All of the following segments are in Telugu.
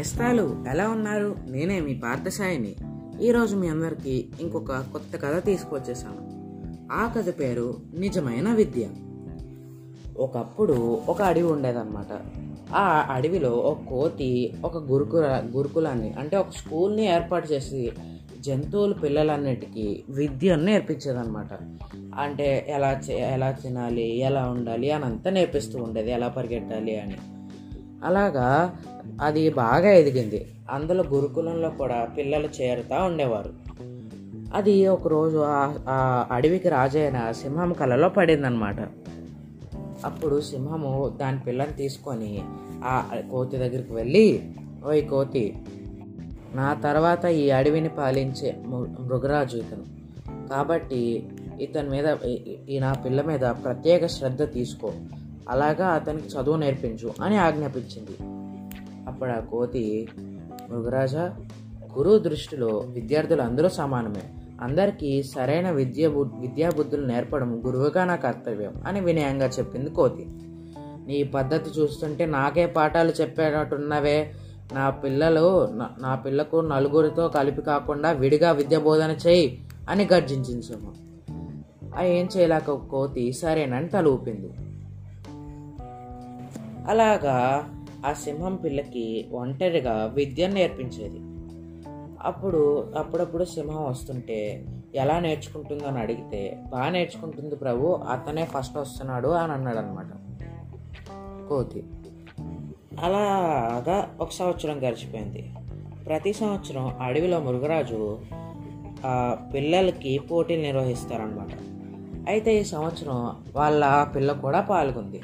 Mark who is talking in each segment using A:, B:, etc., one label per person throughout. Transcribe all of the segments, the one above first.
A: నేస్తాలు ఎలా ఉన్నారు? నేనే మీ పార్థసాయిని. ఈరోజు మీ అందరికీ ఇంకొక కొత్త కథ తీసుకొచ్చేసాను. ఆ కథ పేరు నిజమైన విద్య. ఒకప్పుడు ఒక అడవి ఉండేదన్నమాట. ఆ అడవిలో ఒక కోతి ఒక గురుకుల గురుకులాన్ని అంటే ఒక స్కూల్ని ఏర్పాటు చేసి జంతువులు పిల్లలన్నిటికీ విద్యను నేర్పించేదన్నమాట. అంటే ఎలా చే ఎలా తినాలి ఎలా ఉండాలి అని అంతా నేర్పిస్తూ ఉండేది ఎలా పరిగెట్టాలి అని. అలాగా అది బాగా ఎదిగింది. అందులో గురుకులంలో కూడా పిల్లలు చేరుతూ ఉండేవారు. అది ఒకరోజు ఆ- అడవికి రాజైన సింహం కలలో పడిందనమాట అప్పుడు సింహము దాని పిల్లని తీసుకొని ఆ కోతి దగ్గరికి వెళ్ళి ఓయ్ కోతి నా తర్వాత ఈ అడవిని పాలించే మృగరాజు ఇతను. కాబట్టి ఇతని మీద ఈ నా పిల్ల మీద ప్రత్యేక శ్రద్ధ తీసుకో. అలాగా అతనికి చదువు నేర్పించు అని ఆజ్ఞాపించింది. అప్పుడు ఆ కోతి మృగరాజా గురువు దృష్టిలో విద్యార్థులు అందరూ సమానమే. అందరికీ సరైన విద్య విద్యాబుద్ధులు నేర్పడం గురువుగా నా కర్తవ్యం అని వినయంగా చెప్పింది కోతి. నీ పద్ధతి చూస్తుంటే నాకే పాఠాలు చెప్పేటట్టున్నవే. నా పిల్లలు నా- పిల్లకు నలుగురితో కలిపి కాకుండా విడిగా విద్య బోధన చేయి అని గర్జించింది సింహం ఆ ఏం చేయలేక కోతి సరేనని తల ఊపింది. అలాగా ఆ సింహం పిల్లకి ఒంటరిగా విద్యను నేర్పించేది. అప్పుడు అప్పుడప్పుడు సింహం వస్తుంటే ఎలా నేర్చుకుంటుందో అని అడిగితే బాగా నేర్చుకుంటుంది ప్రభు అతనే ఫస్ట్ వస్తున్నాడు అని అన్నాడు అనమాట కోతి. అలాగా ఒక సంవత్సరం గడిచిపోయింది. ప్రతి సంవత్సరం అడవిలో మురుగరాజు ఆ, పిల్లలకి పోటీలు నిర్వహిస్తారనమాట అయితే ఈ సంవత్సరం వాళ్ళ పిల్ల కూడా పాల్గొంది.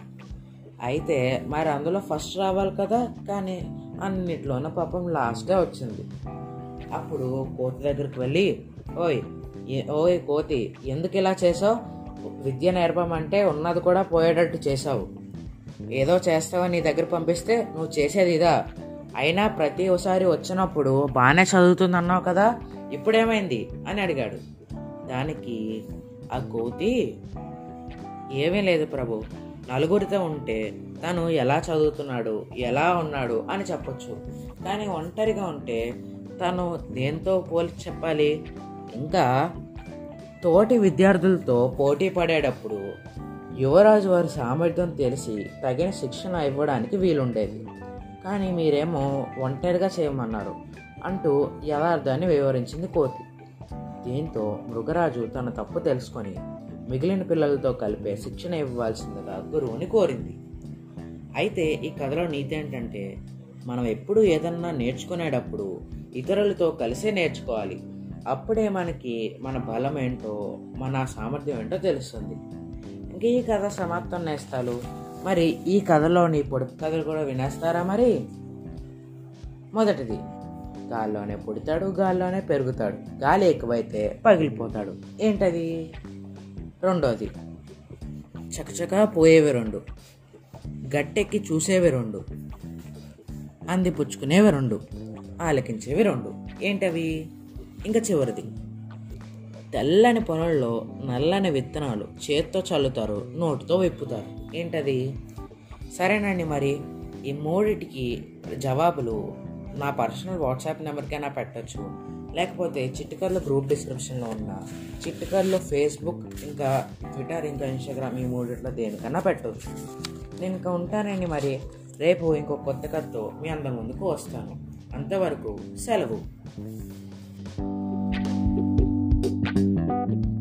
A: అయితే మరి అందులో ఫస్ట్ రావాలి కదా కానీ అన్నిట్లోనూ పాపం లాస్టే వచ్చింది. అప్పుడు కోతి దగ్గరికి వెళ్ళి ఓయ్ ఏ- ఓయ్ కోతి ఎందుకు ఇలా చేసావు? విద్య నేర్పమంటే ఉన్నది కూడా పోయేటట్టు చేసావు. ఏదో చేస్తావని నీ దగ్గర పంపిస్తే నువ్వు చేసేది ఇదా? అయినా ప్రతి ఒకసారి వచ్చినప్పుడు బాగానే చదువుతుందన్నావు కదా ఇప్పుడేమైంది? అని అడిగాడు. దానికి ఆ కోతి ఏమీ లేదు ప్రభు నలుగురితో ఉంటే తను ఎలా చదువుతున్నాడు ఎలా ఉన్నాడు అని చెప్పొచ్చు. కానీ ఒంటరిగా ఉంటే తను దేంతో పోల్చి చెప్పాలి? ఇంకా తోటి విద్యార్థులతో పోటీ పడేటప్పుడు యువరాజు వారి సామర్థ్యం తెలిసి తగిన శిక్షణ ఇవ్వడానికి వీలుండేది. కానీ మీరేమో ఒంటరిగా చేయమన్నారు అంటూ యథార్థాన్ని వివరించింది కోతి. దీంతో మృగరాజు తన తప్పు తెలుసుకొని మిగిలిన పిల్లలతో కలిపే శిక్షణ ఇవ్వాల్సిందిగా గురువుని కోరింది. అయితే ఈ కథలో నీతి ఏంటంటే మనం ఎప్పుడు ఏదన్నా నేర్చుకునేటప్పుడు ఇతరులతో కలిసే నేర్చుకోవాలి. అప్పుడే మనకి మన బలం ఏంటో మన సామర్థ్యం ఏంటో తెలుస్తుంది. ఇంక ఈ కథ సమాప్తం నేస్తాలు. మరి ఈ కథలోని పొడుపు కథలు కూడా వినేస్తారా మరి? మొదటిది గాల్లోనే పుడతాడు గాల్లోనే పెరుగుతాడు. గాలి ఎక్కువైతే పగిలిపోతాడు. ఏంటది? రెండోది. చకచకా పోయేవి రెండు. గట్టెక్కి చూసేవి రెండు. అందిపుచ్చుకునేవి రెండు. ఆలకించేవి రెండు. ఏంటవి? ఇంకా చివరిది. తెల్లని పొలంలో నల్లని విత్తనాలు చేత్తో చల్లుతారు నోటితో విప్పుతారు. ఏంటది? సరేనండి మరి. ఈ మూడిటికి జవాబులు నా పర్సనల్ వాట్సాప్ నెంబర్కైనా పెట్టచ్చు. లేకపోతే చిట్కర్లో గ్రూప్ డిస్క్రిప్షన్లో ఉన్న చిట్కర్లో ఫేస్బుక్ ఇంకా ట్విట్టర్ ఇంకా ఇన్స్టాగ్రామ్ ఈ మూడిట్లో దేనికన్నా పెట్టవచ్చు నేను ఇంకా ఉంటానండి మరి. రేపు ఇంకో కొత్త కథతో మీ అందరి ముందుకు వస్తాను. అంతవరకు సెలవు.